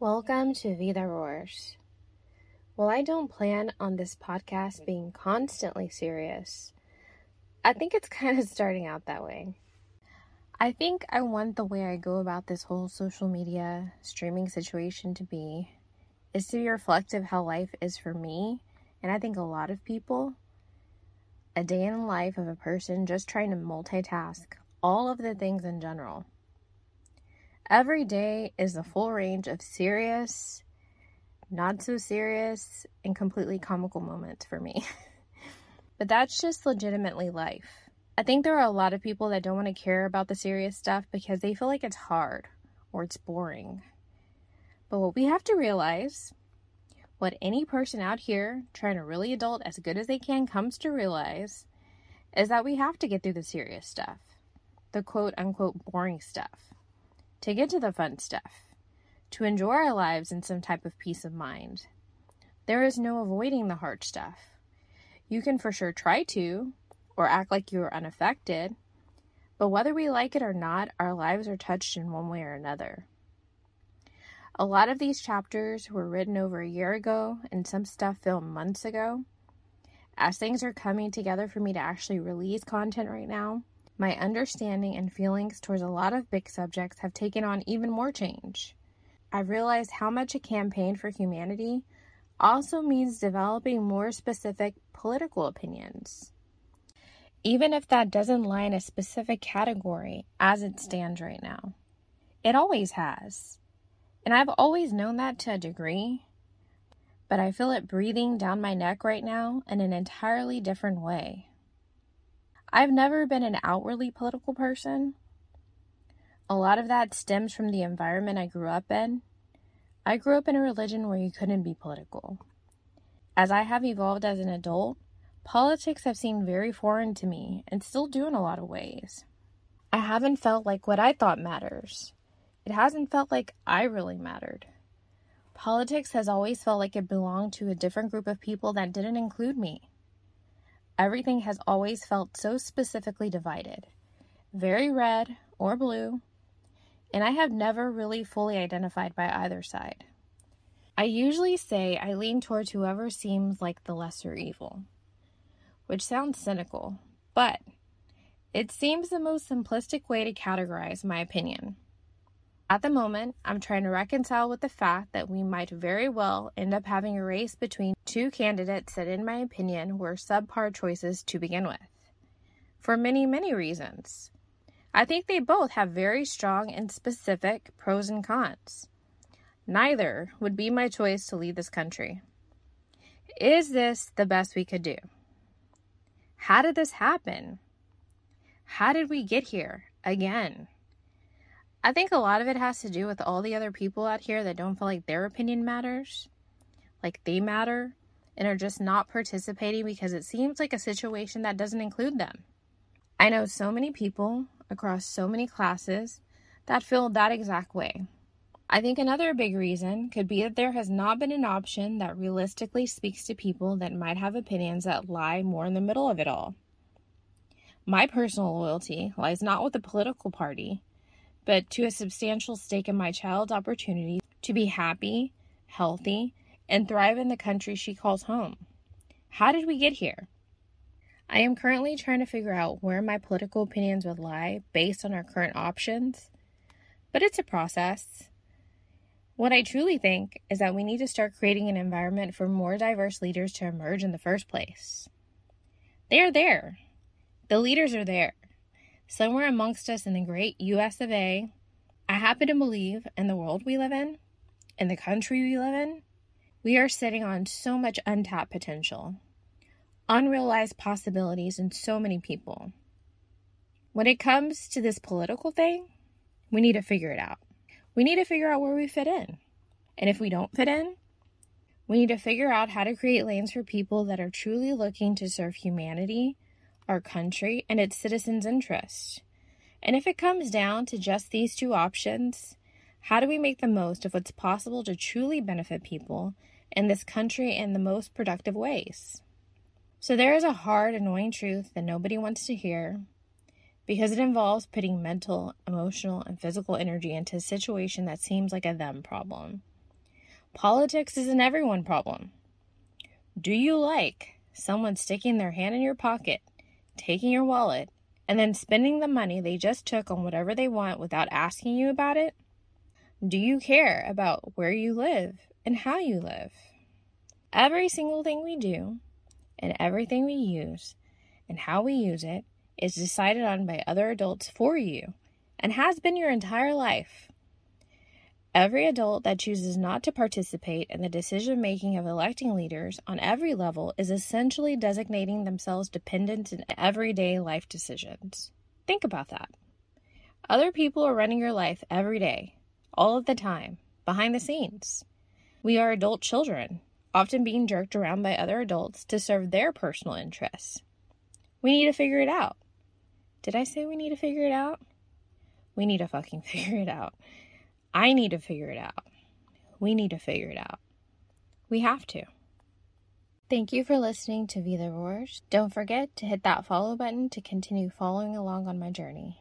Welcome to Vida Roars. While I don't plan on this podcast being constantly serious, I think it's kind of starting out that way. I think I want the way I go about this whole social media streaming situation to be is to be reflective how life is for me, and I think a lot of people. A day in the life of a person just trying to multitask all of the things in general. Every day is a full range of serious, not so serious, and completely comical moments for me. but that's just legitimately life. I think there are a lot of people that don't want to care about the serious stuff because they feel like it's hard or it's boring. But what we have to realize, what any person out here trying to really adult as good as they can comes to realize, is that we have to get through the serious stuff, the quote unquote boring stuff to get to the fun stuff, to enjoy our lives in some type of peace of mind. There is no avoiding the hard stuff. You can for sure try to, or act like you are unaffected, but whether we like it or not, our lives are touched in one way or another. A lot of these chapters were written over a year ago, and some stuff filmed months ago. As things are coming together for me to actually release content right now, my understanding and feelings towards a lot of big subjects have taken on even more change. I've realized how much a campaign for humanity also means developing more specific political opinions. Even if that doesn't lie in a specific category as it stands right now, it always has. And I've always known that to a degree, but I feel it breathing down my neck right now in an entirely different way. I've never been an outwardly political person. A lot of that stems from the environment I grew up in. I grew up in a religion where you couldn't be political. As I have evolved as an adult, politics have seemed very foreign to me and still do in a lot of ways. I haven't felt like what I thought matters. It hasn't felt like I really mattered. Politics has always felt like it belonged to a different group of people that didn't include me. Everything has always felt so specifically divided very red or blue, and I have never really fully identified by either side. I usually say I lean towards whoever seems like the lesser evil, which sounds cynical, but it seems the most simplistic way to categorize my opinion. At the moment, I'm trying to reconcile with the fact that we might very well end up having a race between two candidates that, in my opinion, were subpar choices to begin with. For many, many reasons. I think they both have very strong and specific pros and cons. Neither would be my choice to lead this country. Is this the best we could do? How did this happen? How did we get here again? I think a lot of it has to do with all the other people out here that don't feel like their opinion matters, like they matter, and are just not participating because it seems like a situation that doesn't include them. I know so many people across so many classes that feel that exact way. I think another big reason could be that there has not been an option that realistically speaks to people that might have opinions that lie more in the middle of it all. My personal loyalty lies not with a political party, but to a substantial stake in my child's opportunity to be happy, healthy, and thrive in the country she calls home. How did we get here? I am currently trying to figure out where my political opinions would lie based on our current options, but it's a process. What I truly think is that we need to start creating an environment for more diverse leaders to emerge in the first place. They are there. The leaders are there somewhere amongst us in the great US of A, I happen to believe in the world we live in, in the country we live in, we are sitting on so much untapped potential, unrealized possibilities in so many people. When it comes to this political thing, we need to figure it out. We need to figure out where we fit in. And if we don't fit in, we need to figure out how to create lanes for people that are truly looking to serve humanity our country, and its citizens' interests. And if it comes down to just these two options, how do we make the most of what's possible to truly benefit people in this country in the most productive ways? So, there is a hard, annoying truth that nobody wants to hear because it involves putting mental, emotional, and physical energy into a situation that seems like a them problem. Politics is an everyone problem. Do you like someone sticking their hand in your pocket, taking your wallet, and then spending the money they just took on whatever they want without asking you about it? Do you care about where you live and how you live? Every single thing we do and everything we use and how we use it is decided on by other adults for you and has been your entire life. Every adult that chooses not to participate in the decision making of electing leaders on every level is essentially designating themselves dependent in everyday life decisions. Think about that. Other people are running your life every day, all of the time, behind the scenes. We are adult children, often being jerked around by other adults to serve their personal interests. We need to figure it out. Did I say we need to figure it out? We need to fucking figure it out. I need to figure it out. We need to figure it out. We have to. Thank you for listening to Vida Roars. Don't forget to hit that follow button to continue following along on my journey.